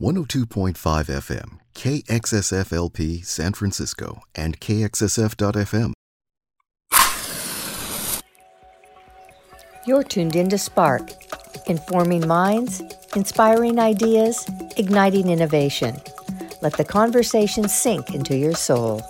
102.5 FM, KXSFLP San Francisco, and KXSF.FM. You're tuned in to Spark, informing minds, inspiring ideas, igniting innovation. Let the conversation sink into your soul.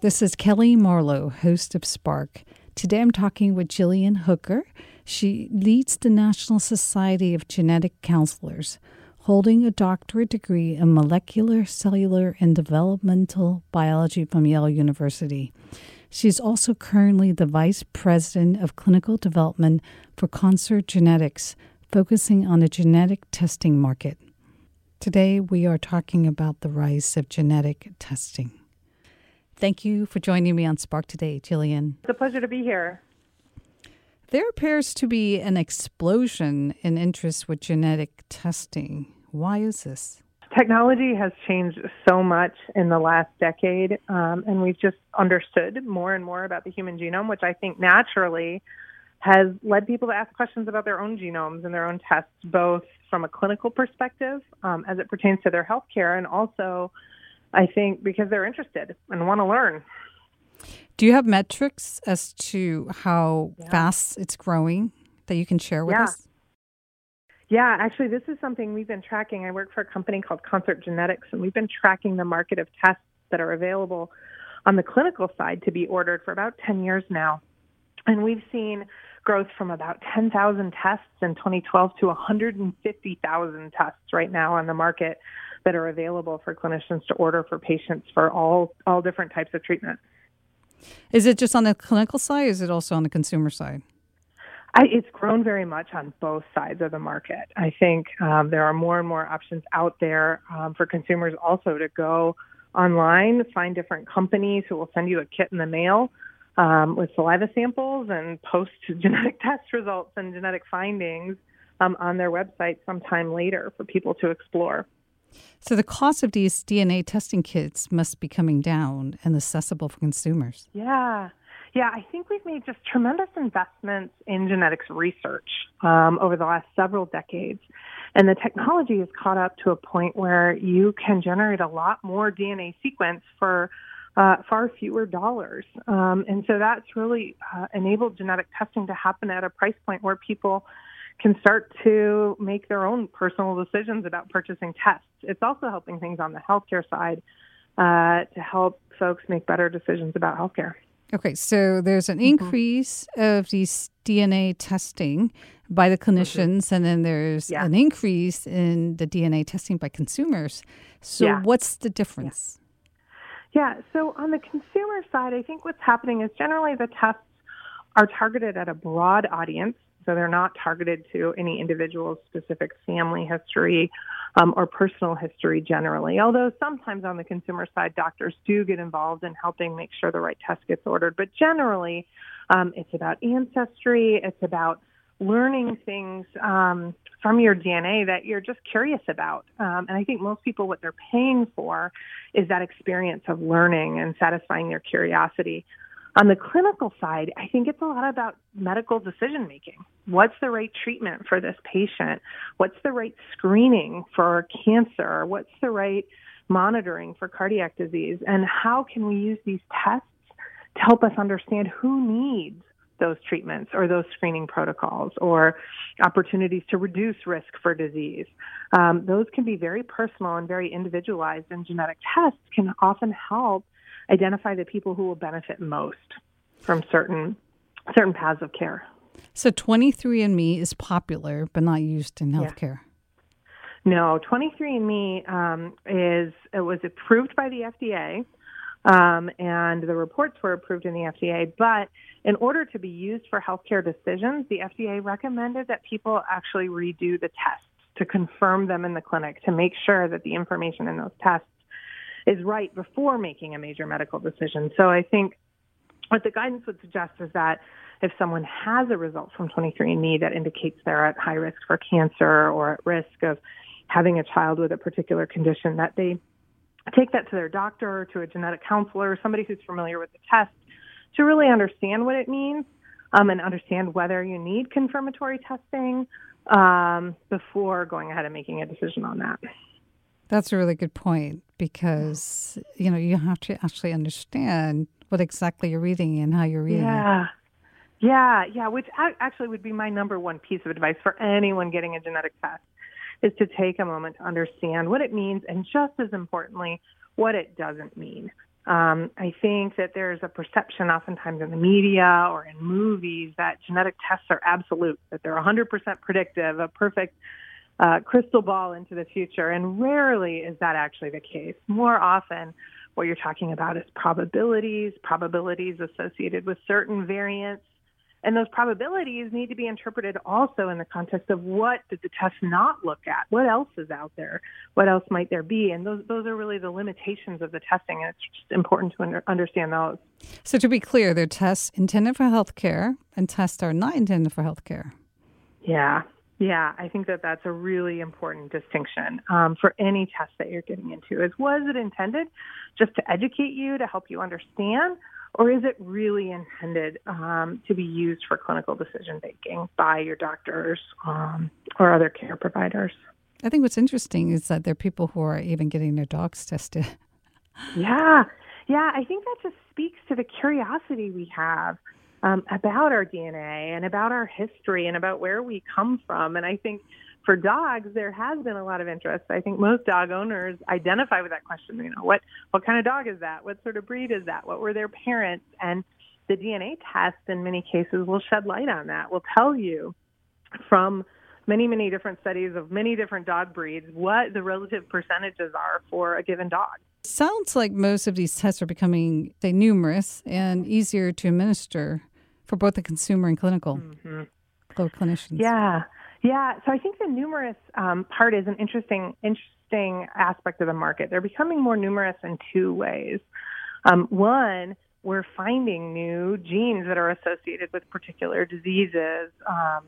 This is Kelly Marlowe, host of Spark. Today I'm talking with Gillian Hooker. She leads the National Society of Genetic Counselors, holding a doctorate degree in molecular, cellular, and developmental biology from Yale University. She's also currently the Vice President of Clinical Development for Concert Genetics, focusing on the genetic testing market. Today, we are talking about the rise of genetic testing. Thank you for joining me on Spark today, Gillian. It's a pleasure to be here. There appears to be an explosion in interest with genetic testing. Why is this? Technology has changed so much in the last decade, um, and we've just understood more and more about the human genome, which I think naturally has led people to ask questions about their own genomes and their own tests, both from a clinical perspective um, as it pertains to their healthcare, and also, I think, because they're interested and want to learn. Do you have metrics as to how yeah. fast it's growing that you can share with yeah. us? Yeah, actually, this is something we've been tracking. I work for a company called Concert Genetics, and we've been tracking the market of tests that are available on the clinical side to be ordered for about 10 years now. And we've seen growth from about 10,000 tests in 2012 to 150,000 tests right now on the market that are available for clinicians to order for patients for all, all different types of treatments. Is it just on the clinical side, or is it also on the consumer side? I, it's grown very much on both sides of the market. I think um, there are more and more options out there um, for consumers also to go online, find different companies who will send you a kit in the mail um, with saliva samples and post genetic test results and genetic findings um, on their website sometime later for people to explore. So the cost of these DNA testing kits must be coming down and accessible for consumers. Yeah. Yeah, I think we've made just tremendous investments in genetics research um, over the last several decades. And the technology has caught up to a point where you can generate a lot more DNA sequence for uh, far fewer dollars. Um, and so that's really uh, enabled genetic testing to happen at a price point where people can start to make their own personal decisions about purchasing tests. It's also helping things on the healthcare side uh, to help folks make better decisions about healthcare. Okay, so there's an mm-hmm. increase of these DNA testing by the clinicians, mm-hmm. and then there's yeah. an increase in the DNA testing by consumers. So, yeah. what's the difference? Yeah. yeah, so on the consumer side, I think what's happening is generally the tests are targeted at a broad audience. So they're not targeted to any individual's specific family history um, or personal history generally. Although sometimes on the consumer side, doctors do get involved in helping make sure the right test gets ordered. But generally, um, it's about ancestry, it's about learning things um, from your DNA that you're just curious about. Um, and I think most people, what they're paying for is that experience of learning and satisfying their curiosity. On the clinical side, I think it's a lot about medical decision making. What's the right treatment for this patient? What's the right screening for cancer? What's the right monitoring for cardiac disease? And how can we use these tests to help us understand who needs those treatments or those screening protocols or opportunities to reduce risk for disease. Um, those can be very personal and very individualized, and genetic tests can often help identify the people who will benefit most from certain certain paths of care. So 23andMe is popular but not used in healthcare. Yeah. No, 23andMe um, is it was approved by the FDA. Um, and the reports were approved in the FDA. But in order to be used for healthcare decisions, the FDA recommended that people actually redo the tests to confirm them in the clinic to make sure that the information in those tests is right before making a major medical decision. So I think what the guidance would suggest is that if someone has a result from 23andMe that indicates they're at high risk for cancer or at risk of having a child with a particular condition, that they take that to their doctor or to a genetic counselor, or somebody who's familiar with the test, to really understand what it means um, and understand whether you need confirmatory testing um, before going ahead and making a decision on that. That's a really good point because you know you have to actually understand what exactly you're reading and how you're reading yeah. it. Yeah, yeah, which actually would be my number one piece of advice for anyone getting a genetic test is to take a moment to understand what it means and just as importantly, what it doesn't mean. Um, I think that there's a perception oftentimes in the media or in movies that genetic tests are absolute, that they're 100% predictive, a perfect uh, crystal ball into the future. And rarely is that actually the case. More often, what you're talking about is probabilities, probabilities associated with certain variants, and those probabilities need to be interpreted also in the context of what did the test not look at? What else is out there? What else might there be? And those those are really the limitations of the testing, and it's just important to under, understand those. So to be clear, there are tests intended for healthcare and tests are not intended for healthcare. Yeah, yeah, I think that that's a really important distinction um, for any test that you're getting into. Is was it intended just to educate you to help you understand? or is it really intended um, to be used for clinical decision making by your doctors um, or other care providers? I think what's interesting is that there are people who are even getting their dogs tested. yeah, yeah, I think that just speaks to the curiosity we have um, about our DNA and about our history and about where we come from. And I think for dogs, there has been a lot of interest. I think most dog owners identify with that question. You know, what what kind of dog is that? What sort of breed is that? What were their parents? And the DNA test, in many cases, will shed light on that. Will tell you from many, many different studies of many different dog breeds what the relative percentages are for a given dog. Sounds like most of these tests are becoming, say, numerous and easier to administer for both the consumer and clinical mm-hmm. clinicians. Yeah. Yeah, so I think the numerous um, part is an interesting, interesting aspect of the market. They're becoming more numerous in two ways. Um, one, we're finding new genes that are associated with particular diseases, um,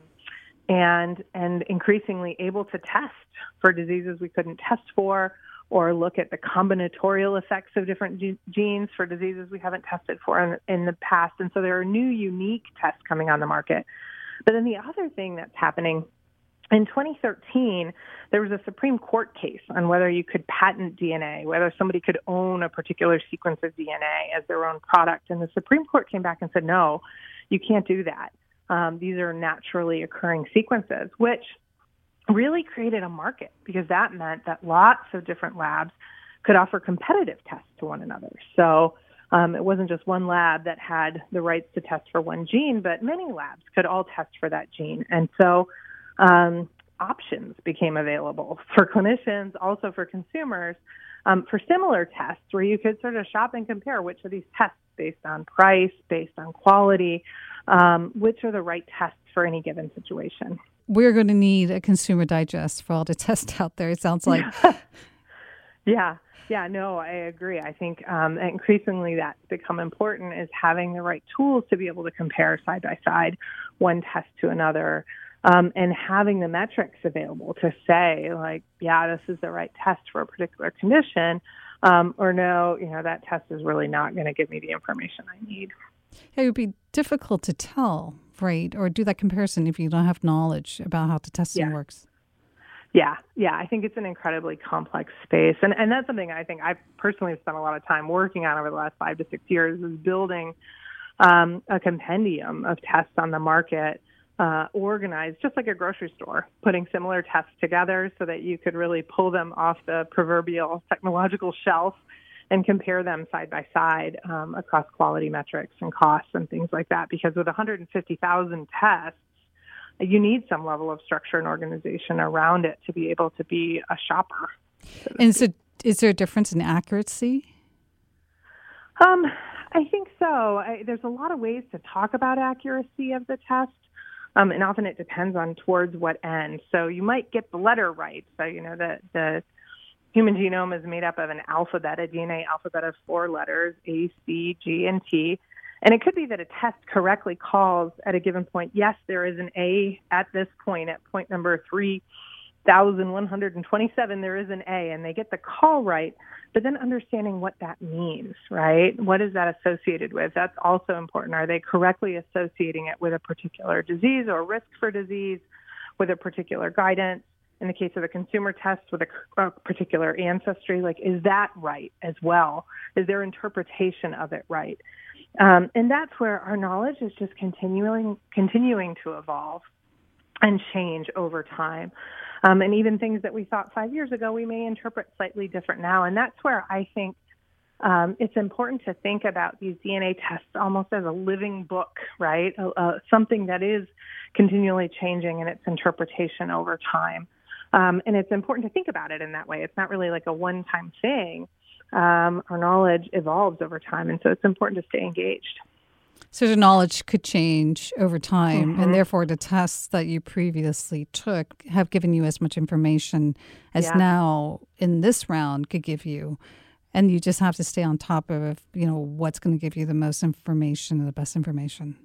and and increasingly able to test for diseases we couldn't test for, or look at the combinatorial effects of different ge- genes for diseases we haven't tested for in, in the past. And so there are new, unique tests coming on the market. But then the other thing that's happening in 2013, there was a Supreme Court case on whether you could patent DNA, whether somebody could own a particular sequence of DNA as their own product. And the Supreme Court came back and said, no, you can't do that. Um, these are naturally occurring sequences, which really created a market because that meant that lots of different labs could offer competitive tests to one another. So um, it wasn't just one lab that had the rights to test for one gene, but many labs could all test for that gene. And so um, options became available for clinicians, also for consumers, um, for similar tests where you could sort of shop and compare which of these tests, based on price, based on quality, um, which are the right tests for any given situation. We're going to need a consumer digest for all the tests out there, it sounds like. yeah. Yeah, no, I agree. I think um, increasingly that's become important is having the right tools to be able to compare side by side one test to another um, and having the metrics available to say, like, yeah, this is the right test for a particular condition, um, or no, you know, that test is really not going to give me the information I need. It would be difficult to tell, right, or do that comparison if you don't have knowledge about how the testing yeah. works. Yeah, yeah, I think it's an incredibly complex space, and and that's something I think I've personally spent a lot of time working on over the last five to six years is building um, a compendium of tests on the market uh, organized, just like a grocery store, putting similar tests together so that you could really pull them off the proverbial technological shelf and compare them side by side um, across quality metrics and costs and things like that. Because with 150,000 tests, you need some level of structure and organization around it to be able to be a shopper. So and so, is there a difference in accuracy? Um, I think so. I, there's a lot of ways to talk about accuracy of the test. Um, and often it depends on towards what end. So you might get the letter right. So, you know, the, the human genome is made up of an alphabet, a DNA alphabet of four letters, A, C, G, and T. And it could be that a test correctly calls at a given point, yes, there is an A at this point, at point number 3,127, there is an A, and they get the call right but then understanding what that means, right? What is that associated with? That's also important. Are they correctly associating it with a particular disease or risk for disease? with a particular guidance. In the case of a consumer test with a, a particular ancestry, like is that right as well? Is their interpretation of it right? Um, and that's where our knowledge is just continuing continuing to evolve and change over time. Um, and even things that we thought five years ago, we may interpret slightly different now. And that's where I think um, it's important to think about these DNA tests almost as a living book, right? Uh, something that is continually changing in its interpretation over time. Um, and it's important to think about it in that way. It's not really like a one time thing. Um, our knowledge evolves over time, and so it's important to stay engaged. So the knowledge could change over time, mm-hmm. and therefore the tests that you previously took have given you as much information as yeah. now in this round could give you. And you just have to stay on top of, you know, what's going to give you the most information and the best information.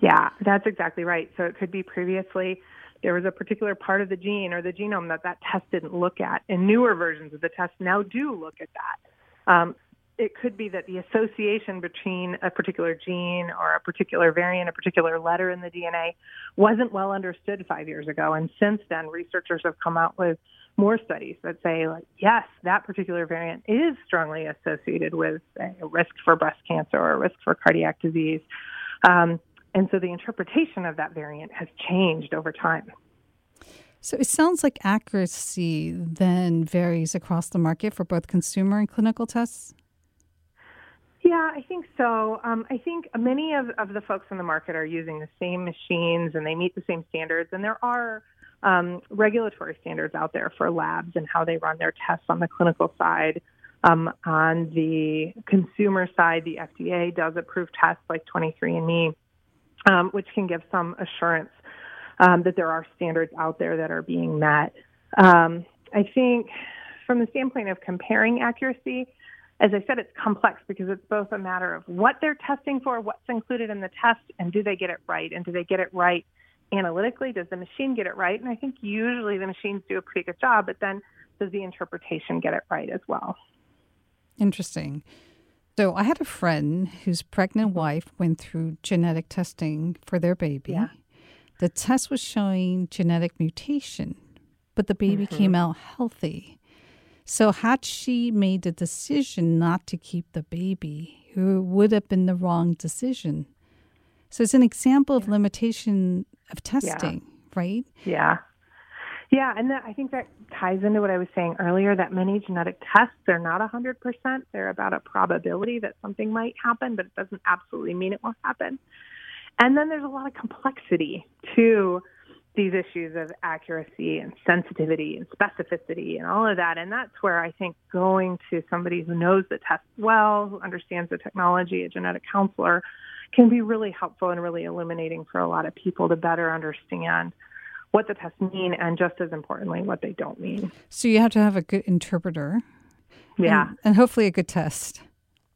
Yeah, that's exactly right. So it could be previously there was a particular part of the gene or the genome that that test didn't look at, and newer versions of the test now do look at that. Um, it could be that the association between a particular gene or a particular variant, a particular letter in the DNA, wasn't well understood five years ago. And since then, researchers have come out with more studies that say, like, yes, that particular variant is strongly associated with a risk for breast cancer or a risk for cardiac disease. Um, and so the interpretation of that variant has changed over time. So it sounds like accuracy then varies across the market for both consumer and clinical tests. Yeah, I think so. Um, I think many of, of the folks in the market are using the same machines and they meet the same standards. And there are um, regulatory standards out there for labs and how they run their tests on the clinical side. Um, on the consumer side, the FDA does approve tests like 23andMe um, which can give some assurance um, that there are standards out there that are being met. Um, I think from the standpoint of comparing accuracy, as I said, it's complex because it's both a matter of what they're testing for, what's included in the test, and do they get it right? And do they get it right analytically? Does the machine get it right? And I think usually the machines do a pretty good job, but then does the interpretation get it right as well? Interesting. So I had a friend whose pregnant wife went through genetic testing for their baby. Yeah. The test was showing genetic mutation, but the baby mm-hmm. came out healthy. So had she made the decision not to keep the baby, it would have been the wrong decision. So it's an example of limitation of testing, yeah. right? Yeah. Yeah, and that, I think that ties into what I was saying earlier that many genetic tests, they're not 100%. They're about a probability that something might happen, but it doesn't absolutely mean it will happen. And then there's a lot of complexity to these issues of accuracy and sensitivity and specificity and all of that. And that's where I think going to somebody who knows the test well, who understands the technology, a genetic counselor, can be really helpful and really illuminating for a lot of people to better understand what the tests mean and just as importantly what they don't mean. So you have to have a good interpreter. Yeah. And, and hopefully a good test.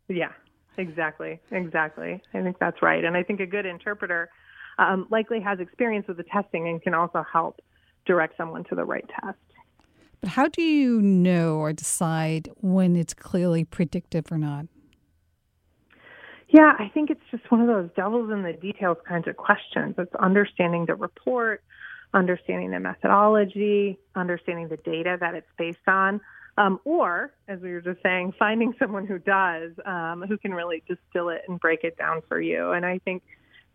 Yeah, exactly. Exactly. I think that's right. And I think a good interpreter um, likely has experience with the testing and can also help direct someone to the right test. But how do you know or decide when it's clearly predictive or not? Yeah, I think it's just one of those devils in the details kinds of questions. It's understanding the report, understanding the methodology, understanding the data that it's based on, um, or, as we were just saying, finding someone who does, um, who can really distill it and break it down for you. And I think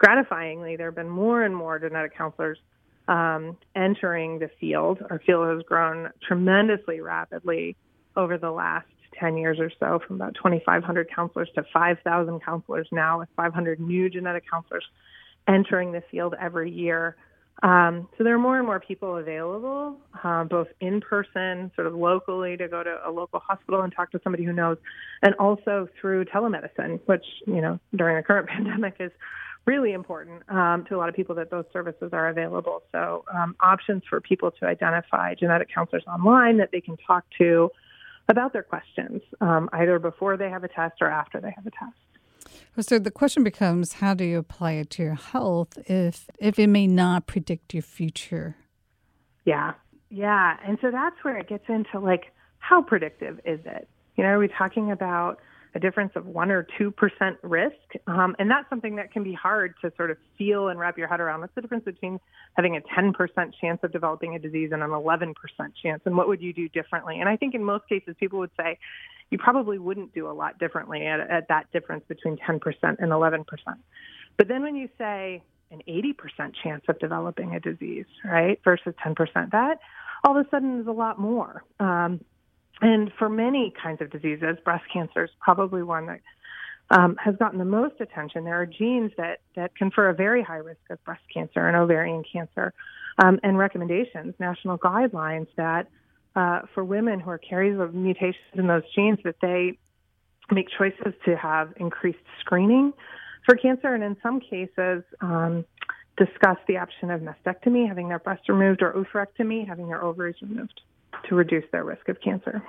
gratifyingly, there have been more and more genetic counselors um, entering the field. Our field has grown tremendously rapidly over the last 10 years or so, from about 2,500 counselors to 5,000 counselors now, with 500 new genetic counselors entering the field every year. Um, so there are more and more people available, uh, both in person, sort of locally, to go to a local hospital and talk to somebody who knows, and also through telemedicine, which you know during the current pandemic is really important um, to a lot of people that those services are available. So um, options for people to identify genetic counselors online that they can talk to about their questions, um, either before they have a test or after they have a test. So the question becomes how do you apply it to your health if if it may not predict your future? Yeah. Yeah. And so that's where it gets into like how predictive is it? You know, are we talking about a difference of one or two percent risk, um, and that's something that can be hard to sort of feel and wrap your head around. What's the difference between having a 10% chance of developing a disease and an 11% chance, and what would you do differently? And I think in most cases, people would say you probably wouldn't do a lot differently at, at that difference between 10% and 11%. But then when you say an 80% chance of developing a disease, right, versus 10%, that all of a sudden is a lot more. Um, and for many kinds of diseases, breast cancer is probably one that um, has gotten the most attention. There are genes that, that confer a very high risk of breast cancer and ovarian cancer, um, and recommendations, national guidelines that uh, for women who are carriers of mutations in those genes, that they make choices to have increased screening for cancer, and in some cases, um, discuss the option of mastectomy, having their breast removed, or oophorectomy, having their ovaries removed to reduce their risk of cancer.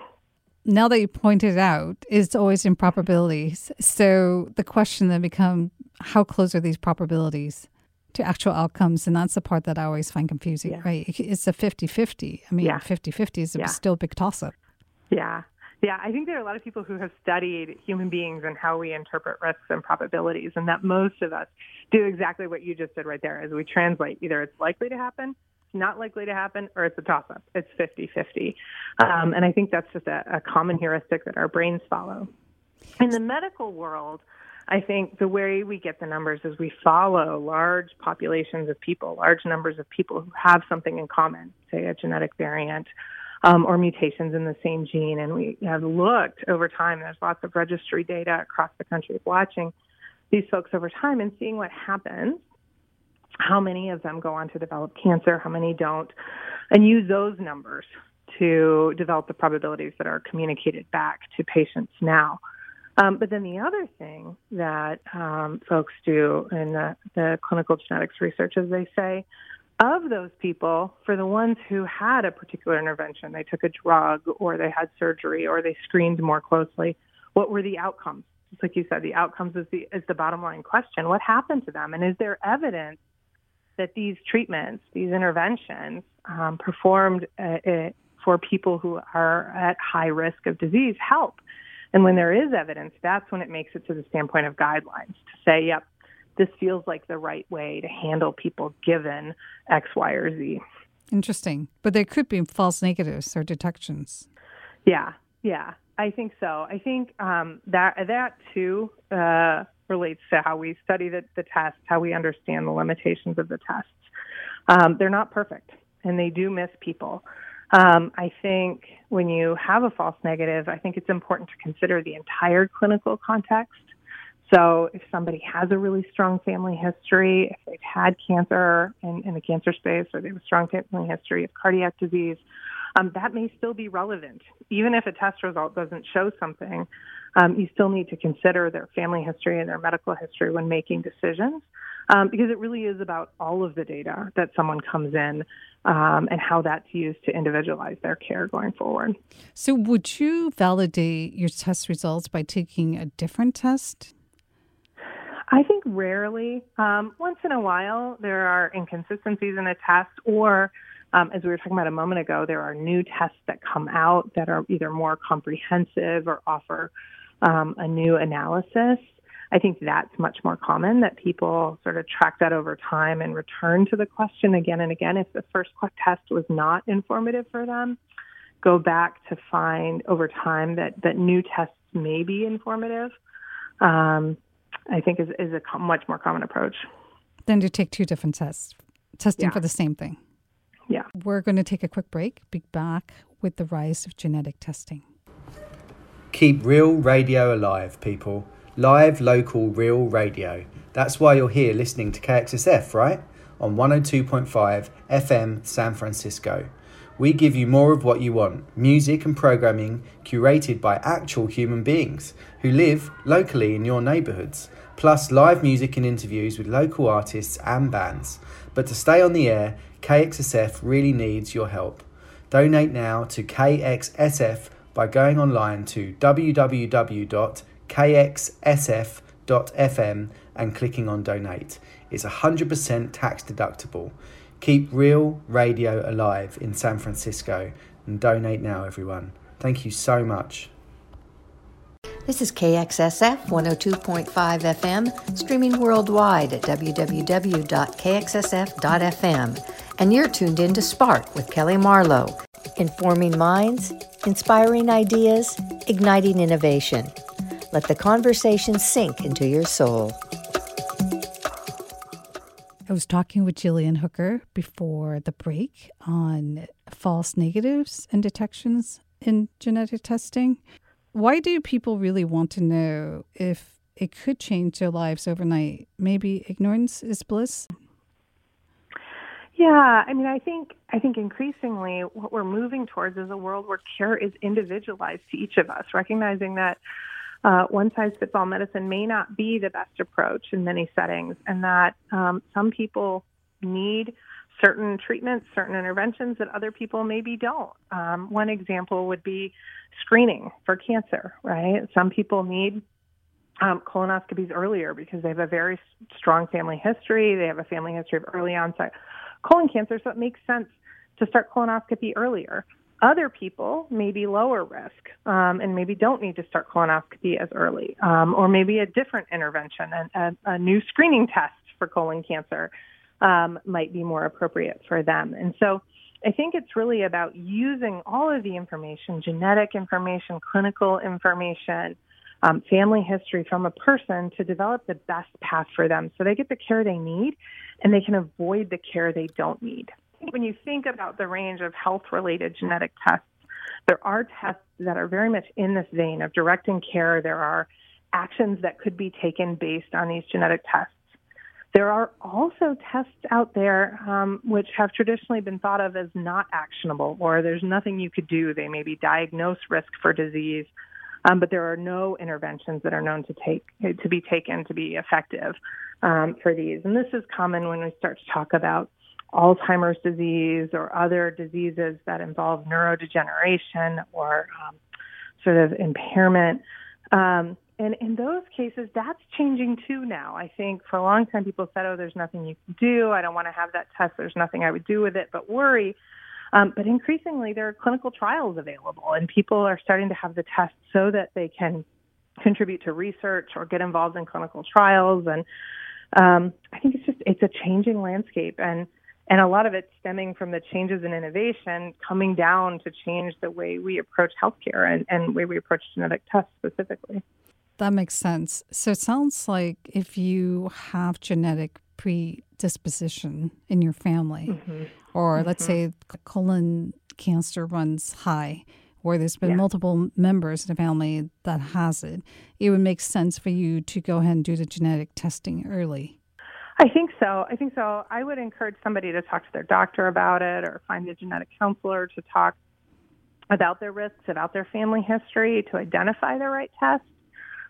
Now that you pointed out, it's always in probabilities. So the question then becomes how close are these probabilities to actual outcomes? And that's the part that I always find confusing, yeah. right? It's a 50 50. I mean, 50 yeah. 50 is yeah. still a big toss up. Yeah. Yeah, I think there are a lot of people who have studied human beings and how we interpret risks and probabilities, and that most of us do exactly what you just did right there as we translate either it's likely to happen not likely to happen or it's a toss up. It's 50 50. Um, and I think that's just a, a common heuristic that our brains follow. In the medical world, I think the way we get the numbers is we follow large populations of people, large numbers of people who have something in common, say a genetic variant um, or mutations in the same gene. And we have looked over time, there's lots of registry data across the country watching these folks over time and seeing what happens how many of them go on to develop cancer, how many don't, and use those numbers to develop the probabilities that are communicated back to patients now. Um, but then the other thing that um, folks do in the, the clinical genetics research is they say, of those people, for the ones who had a particular intervention, they took a drug or they had surgery or they screened more closely, what were the outcomes? Just like you said, the outcomes is the, is the bottom line question. What happened to them? And is there evidence that these treatments, these interventions, um, performed uh, uh, for people who are at high risk of disease help. And when there is evidence, that's when it makes it to the standpoint of guidelines to say, yep, this feels like the right way to handle people given X, Y, or Z. Interesting. But there could be false negatives or detections. Yeah, yeah, I think so. I think um, that that too uh, relates to how we study the, the test, how we understand the limitations of the tests. Um, they're not perfect, and they do miss people. Um, I think when you have a false negative, I think it's important to consider the entire clinical context. So, if somebody has a really strong family history, if they've had cancer in, in the cancer space, or they have a strong family history of cardiac disease, um, that may still be relevant. Even if a test result doesn't show something, um, you still need to consider their family history and their medical history when making decisions. Um, because it really is about all of the data that someone comes in um, and how that's used to individualize their care going forward. So, would you validate your test results by taking a different test? I think rarely. Um, once in a while, there are inconsistencies in a test, or um, as we were talking about a moment ago, there are new tests that come out that are either more comprehensive or offer um, a new analysis. I think that's much more common that people sort of track that over time and return to the question again and again. If the first test was not informative for them, go back to find over time that, that new tests may be informative. Um, I think is, is a much more common approach. Then to take two different tests, testing yeah. for the same thing. Yeah. We're going to take a quick break. Be back with the rise of genetic testing. Keep real radio alive, people. Live, local, real radio. That's why you're here listening to KXSF, right? On 102.5 FM San Francisco. We give you more of what you want music and programming curated by actual human beings who live locally in your neighbourhoods, plus live music and interviews with local artists and bands. But to stay on the air, KXSF really needs your help. Donate now to KXSF by going online to www.kxsf.fm and clicking on donate. It's 100% tax deductible. Keep real radio alive in San Francisco and donate now, everyone. Thank you so much. This is KXSF 102.5 FM, streaming worldwide at www.kxsf.fm. And you're tuned in to Spark with Kelly Marlowe, informing minds, inspiring ideas, igniting innovation. Let the conversation sink into your soul. I was talking with Gillian Hooker before the break on false negatives and detections in genetic testing. Why do people really want to know if it could change their lives overnight? Maybe ignorance is bliss? Yeah, I mean, I think I think increasingly what we're moving towards is a world where care is individualized to each of us, recognizing that uh, one size fits all medicine may not be the best approach in many settings, and that um, some people need certain treatments, certain interventions that other people maybe don't. Um, one example would be screening for cancer, right? Some people need um, colonoscopies earlier because they have a very strong family history. They have a family history of early onset colon cancer, so it makes sense to start colonoscopy earlier. Other people may be lower risk um, and maybe don't need to start colonoscopy as early, um, or maybe a different intervention, and a, a new screening test for colon cancer um, might be more appropriate for them. And so I think it's really about using all of the information genetic information, clinical information, um, family history from a person to develop the best path for them so they get the care they need and they can avoid the care they don't need. When you think about the range of health related genetic tests, there are tests that are very much in this vein of directing care. There are actions that could be taken based on these genetic tests. There are also tests out there um, which have traditionally been thought of as not actionable, or there's nothing you could do. They maybe diagnose risk for disease, um, but there are no interventions that are known to take to be taken to be effective um, for these. And this is common when we start to talk about Alzheimer's disease or other diseases that involve neurodegeneration or um, sort of impairment. Um, and in those cases, that's changing too now. I think for a long time, people said, oh, there's nothing you can do. I don't want to have that test. There's nothing I would do with it but worry. Um, but increasingly, there are clinical trials available, and people are starting to have the test so that they can contribute to research or get involved in clinical trials. And um, I think it's just it's a changing landscape, and and a lot of it stemming from the changes in innovation coming down to change the way we approach healthcare and and way we approach genetic tests specifically. That makes sense. So it sounds like if you have genetic predisposition in your family, mm-hmm. or mm-hmm. let's say colon cancer runs high, where there's been yeah. multiple members in the family that has it, it would make sense for you to go ahead and do the genetic testing early. I think so. I think so. I would encourage somebody to talk to their doctor about it or find a genetic counselor to talk about their risks, about their family history, to identify the right test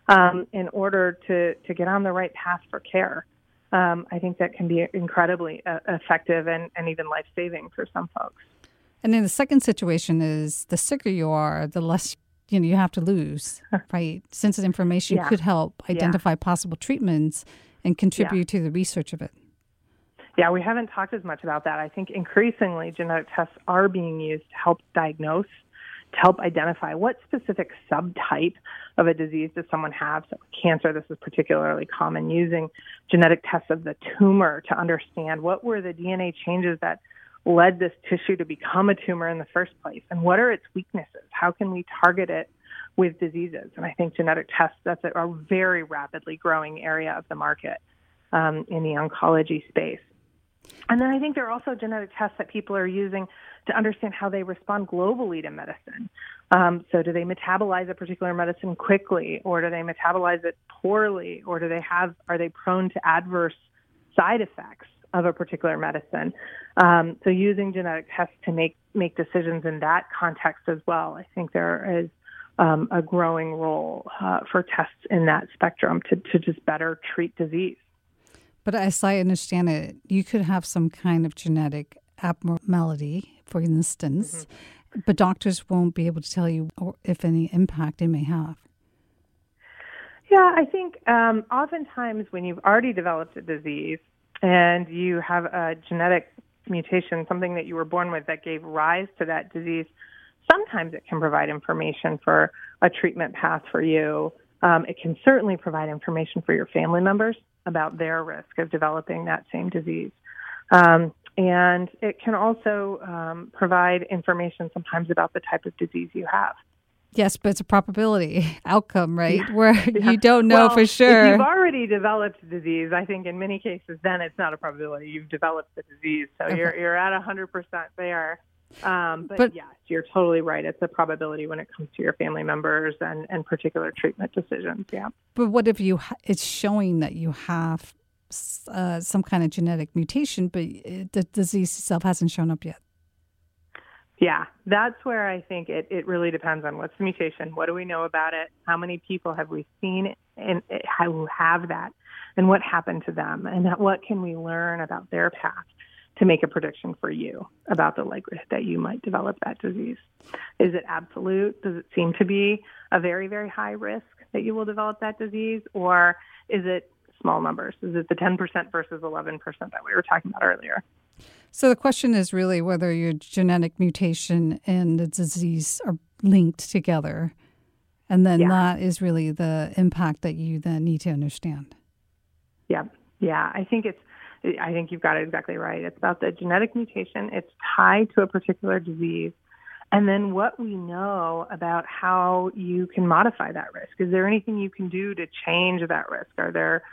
um, in order to, to get on the right path for care. Um, I think that can be incredibly uh, effective and, and even life saving for some folks. And then the second situation is the sicker you are, the less you know you have to lose, right? Sensitive information yeah. could help identify yeah. possible treatments and contribute yeah. to the research of it. Yeah, we haven't talked as much about that. I think increasingly genetic tests are being used to help diagnose to help identify what specific subtype of a disease does someone have. So, cancer, this is particularly common, using genetic tests of the tumor to understand what were the DNA changes that led this tissue to become a tumor in the first place, and what are its weaknesses? How can we target it with diseases? And I think genetic tests, that's a, very rapidly growing area of the market um, in the oncology space. And then I think there are also genetic tests that people are using to understand how they respond globally to medicine. Um, so, do they metabolize a particular medicine quickly, or do they metabolize it poorly, or do they have are they prone to adverse side effects of a particular medicine? Um, so, using genetic tests to make make decisions in that context as well, I think there is um, a growing role uh, for tests in that spectrum to, to just better treat disease. But as I understand it, you could have some kind of genetic abnormality, for instance, mm-hmm. but doctors won't be able to tell you if any impact it may have. Yeah, I think um, oftentimes when you've already developed a disease and you have a genetic mutation, something that you were born with that gave rise to that disease, sometimes it can provide information for a treatment path for you Um, it can certainly provide information for your family members about their risk of developing that same disease. Um, and it can also um, provide information sometimes about the type of disease you have. Yes, but it's a probability outcome, right? Yeah. Where yeah. you don't know well, for sure. If you've already developed the disease, I think in many cases, then it's not a probability. You've developed the disease, so okay. you're you're at hundred percent there. Um, but, but yes, you're totally right. It's a probability when it comes to your family members and and particular treatment decisions. Yeah. But what if you? It's showing that you have uh, some kind of genetic mutation, but it, the disease itself hasn't shown up yet. Yeah, that's where I think it, it really depends on what's the mutation, what do we know about it, how many people have we seen and who have that, and what happened to them, and what can we learn about their path to make a prediction for you about the likelihood that you might develop that disease. Is it absolute? Does it seem to be a very, very high risk that you will develop that disease, or is it small numbers? Is it the 10% versus 11% that we were talking about earlier? So the question is really whether your genetic mutation and the disease are linked together. And then yeah. that is really the impact that you then need to understand. Yeah. Yeah. I think it's I think you've got it exactly right. It's about the genetic mutation. It's tied to a particular disease. And then what we know about how you can modify that risk. Is there anything you can do to change that risk? Are there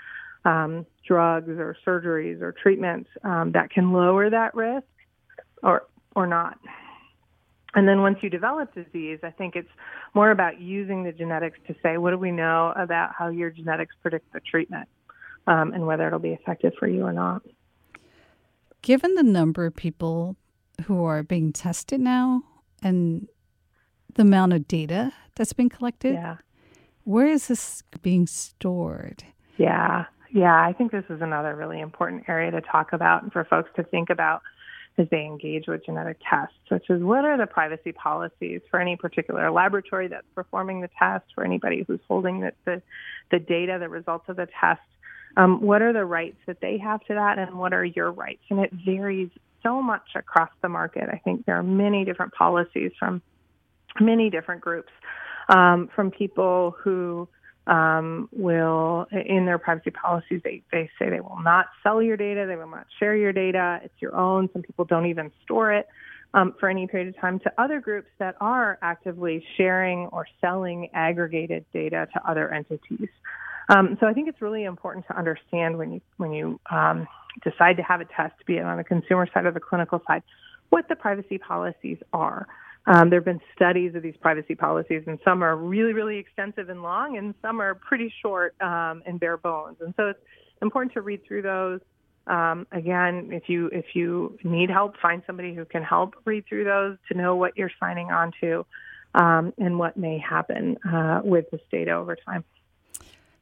um, drugs or surgeries or treatments um, that can lower that risk or or not. And then once you develop disease, I think it's more about using the genetics to say, what do we know about how your genetics predict the treatment um, and whether it'll be effective for you or not. Given the number of people who are being tested now and the amount of data that's been collected, yeah. where is this being stored? Yeah. Yeah, I think this is another really important area to talk about and for folks to think about as they engage with genetic tests, such as what are the privacy policies for any particular laboratory that's performing the test, for anybody who's holding the, the, the data, the results of the test. Um, what are the rights that they have to that, and what are your rights? And it varies so much across the market. I think there are many different policies from many different groups, um, from people who um, will, in their privacy policies, they, they say they will not sell your data, they will not share your data, it's your own. Some people don't even store it um, for any period of time, to other groups that are actively sharing or selling aggregated data to other entities. Um, so I think it's really important to understand when you when you um, decide to have a test, be it on the consumer side or the clinical side, what the privacy policies are. Um, there have been studies of these privacy policies, and some are really, really extensive and long, and some are pretty short um, and bare bones. And so it's important to read through those. Um, again, if you if you need help, find somebody who can help read through those to know what you're signing on to um, and what may happen uh, with this data over time.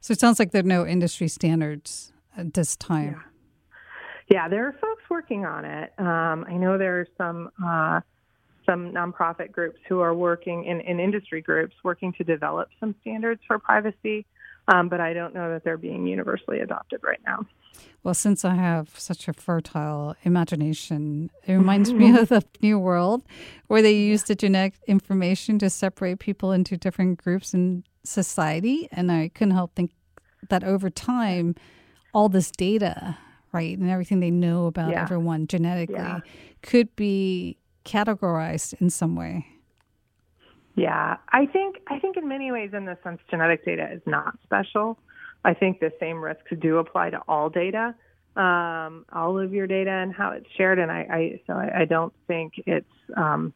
So it sounds like there are no industry standards at this time. Yeah, yeah there are folks working on it. Um, I know there are some. Uh, some nonprofit groups who are working in, in industry groups working to develop some standards for privacy, um, but I don't know that they're being universally adopted right now. Well, since I have such a fertile imagination, it reminds me of the New World, where they used the genetic information to separate people into different groups in society. And I couldn't help think that over time, all this data, right, and everything they know about yeah. everyone genetically yeah. could be categorized in some way? Yeah, I think I think in many ways, in the sense, genetic data is not special. I think the same risks do apply to all data, um, all of your data and how it's shared. And I, I so I, I, don't think it's um,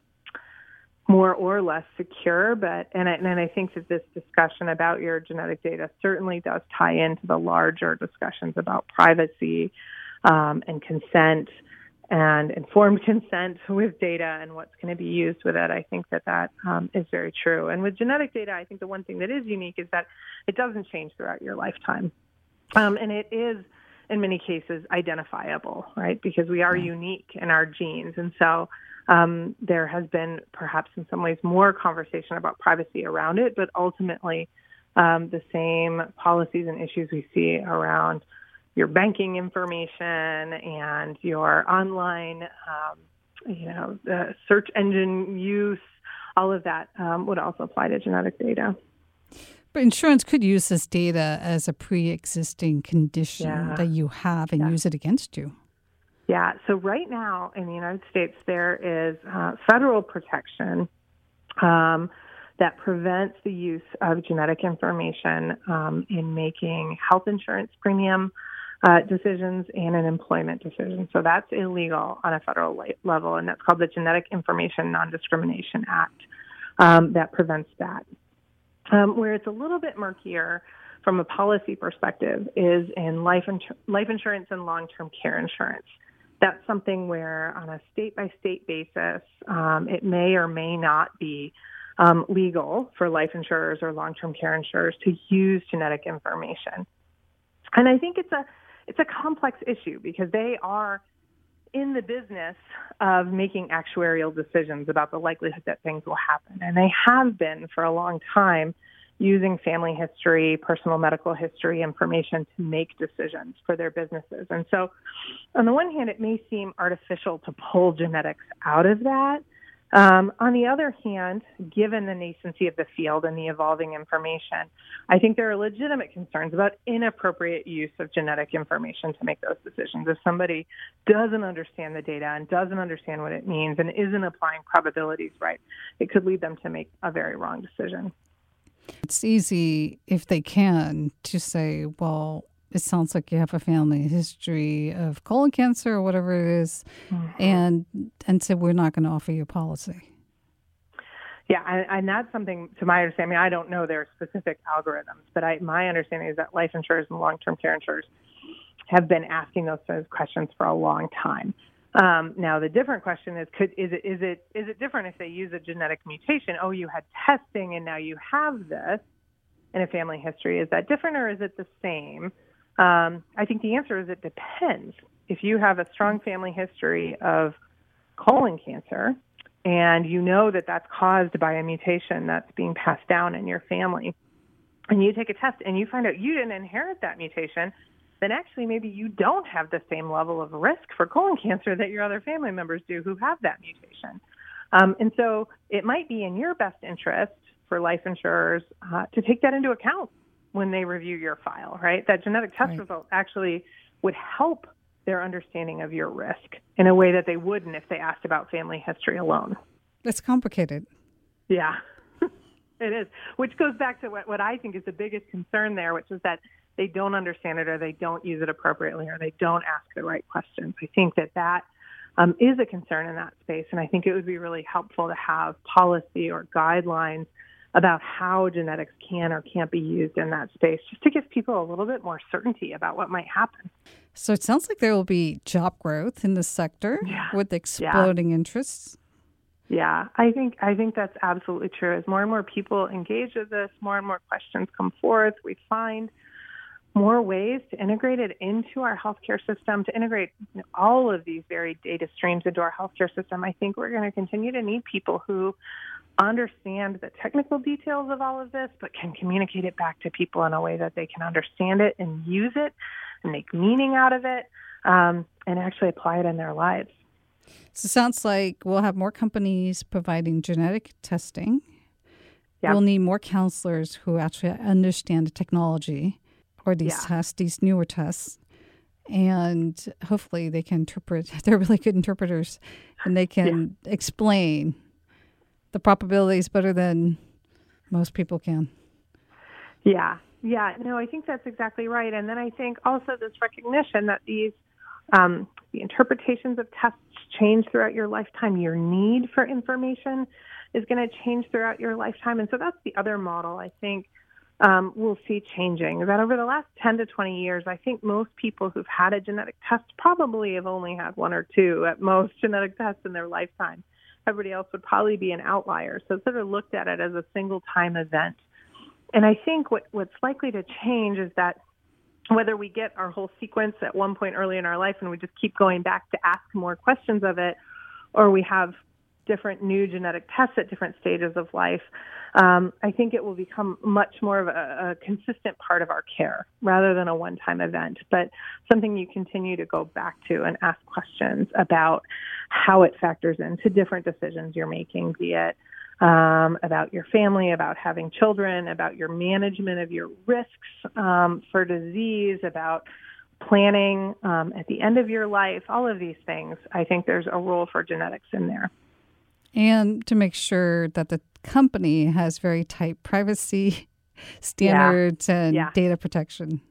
more or less secure. But and I, and I think that this discussion about your genetic data certainly does tie into the larger discussions about privacy um, and consent and informed consent with data and what's going to be used with it. I think that that um, is very true. And with genetic data, I think the one thing that is unique is that it doesn't change throughout your lifetime. Um, and it is, in many cases, identifiable, right? Because we are unique in our genes. And so um, there has been perhaps in some ways more conversation about privacy around it, but ultimately um, the same policies and issues we see around your banking information and your online, um, you know, the search engine use, all of that um, would also apply to genetic data. But insurance could use this data as a pre existing condition Yeah. that you have and Yeah. use it against you. Yeah, so right now in the United States, there is uh, federal protection um, that prevents the use of genetic information um, in making health insurance premium uh, decisions and an employment decision. So that's illegal on a federal level, and that's called the Genetic Information Non Discrimination Act um, that prevents that. Um, where it's a little bit murkier from a policy perspective is in life, insur- life insurance and long term care insurance that's something where, on a state by state basis, um, it may or may not be um, legal for life insurers or long term care insurers to use genetic information. And I think it's a it's a complex issue because they are in the business of making actuarial decisions about the likelihood that things will happen, and they have been for a long time using family history, personal medical history information to make decisions for their businesses. And so, on the one hand, it may seem artificial to pull genetics out of that. Um, on the other hand, given the nascency of the field and the evolving information, I think there are legitimate concerns about inappropriate use of genetic information to make those decisions. If somebody doesn't understand the data and doesn't understand what it means and isn't applying probabilities right, it could lead them to make a very wrong decision. It's easy, if they can, to say, well, it sounds like you have a family history of colon cancer or whatever it is, mm-hmm. and and say we're not going to offer you a policy. Yeah, and, and that's something, to my understanding, I don't know their specific algorithms, but I, my understanding is that life insurers and long term care insurers have been asking those sorts of questions for a long time. Um, now, the different question is: Could is it is it is it different if they use a genetic mutation? Oh, you had testing, and now you have this in a family history. Is that different, or is it the same? Um, I think the answer is it depends. If you have a strong family history of colon cancer, and you know that that's caused by a mutation that's being passed down in your family, and you take a test and you find out you didn't inherit that mutation, then actually maybe you don't have the same level of risk for colon cancer that your other family members do who have that mutation. Um, and so it might be in your best interest for life insurers uh, to take that into account when they review your file, right? That genetic test Right. result actually would help their understanding of your risk in a way that they wouldn't if they asked about family history alone. It's complicated. Yeah, it is. Which goes back to what, what I think is the biggest concern there, which is that they don't understand it or they don't use it appropriately or they don't ask the right questions. I think that that um, is a concern in that space. And I think it would be really helpful to have policy or guidelines about how genetics can or can't be used in that space just to give people a little bit more certainty about what might happen. So it sounds like there will be job growth in this sector Yeah. with exploding interests. Yeah, I think I think that's absolutely true. As more and more people engage with this, more and more questions come forth. We find more ways to integrate it into our healthcare system, to integrate all of these varied data streams into our healthcare system. I think we're going to continue to need people who understand the technical details of all of this, but can communicate it back to people in a way that they can understand it and use it and make meaning out of it um, and actually apply it in their lives. So it sounds like we'll have more companies providing genetic testing. Yeah. We'll need more counselors who actually understand the technology or these Yeah. tests, these newer tests. And hopefully they can interpret, they're really good interpreters and they can explain the probabilities better than most people can. Yeah, yeah, no, I think that's exactly right. And then I think also this recognition that these um, the interpretations of tests change throughout your lifetime. Your need for information is going to change throughout your lifetime, and so that's the other model I think um, we'll see changing. That over the last 10 to 20 years, I think most people who've had a genetic test probably have only had one or two at most genetic tests in their lifetime. Everybody else would probably be an outlier. So sort of looked at it as a single time event. And I think what, what's likely to change is that whether we get our whole sequence at one point early in our life and we just keep going back to ask more questions of it, or we have different new genetic tests at different stages of life, um, I think it will become much more of a, a consistent part of our care rather than a one time event, but something you continue to go back to and ask questions about how it factors into different decisions you're making, be it um, about your family, about having children, about your management of your risks um, for disease, about planning um, at the end of your life, all of these things, I think there's a role for genetics in there. And to make sure that the company has very tight privacy standards yeah. and yeah. data protection.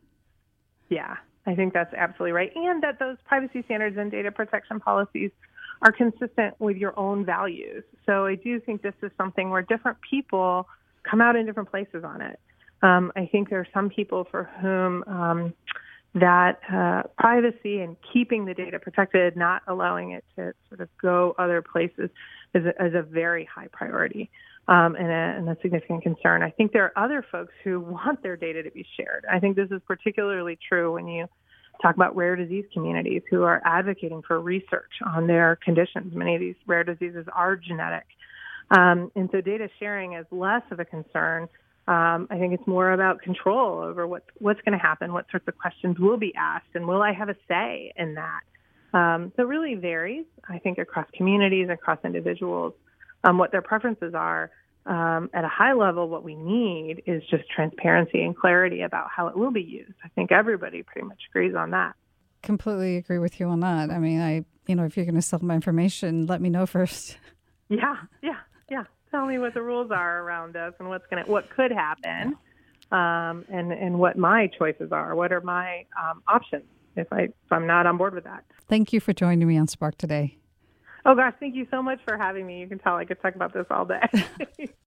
Yeah, I think that's absolutely right. And that those privacy standards and data protection policies are consistent with your own values. So I do think this is something where different people come out in different places on it. Um, I think there are some people for whom um, that uh, privacy and keeping the data protected, not allowing it to sort of go other places, is a, is a very high priority um, and, a, and, a, significant concern. I think there are other folks who want their data to be shared. I think this is particularly true when you talk about rare disease communities who are advocating for research on their conditions. Many of these rare diseases are genetic. Um, and so data sharing is less of a concern. Um, I think it's more about control over what, what's going to happen, what sorts of questions will be asked, and will I have a say in that? Um, so it really varies, I think, across communities, across individuals, um, what their preferences are. Um, at a high level, what we need is just transparency and clarity about how it will be used. I think everybody pretty much agrees on that. Completely agree with you on that. I mean, I, you know, if you're going to sell my information, let me know first. Yeah, yeah, yeah. Tell me what the rules are around us and what's going to, what could happen, um, and and what my choices are. What are my um, options if I if I'm not on board with that? Thank you for joining me on Spark today. Oh gosh, thank you so much for having me. You can tell I could talk about this all day.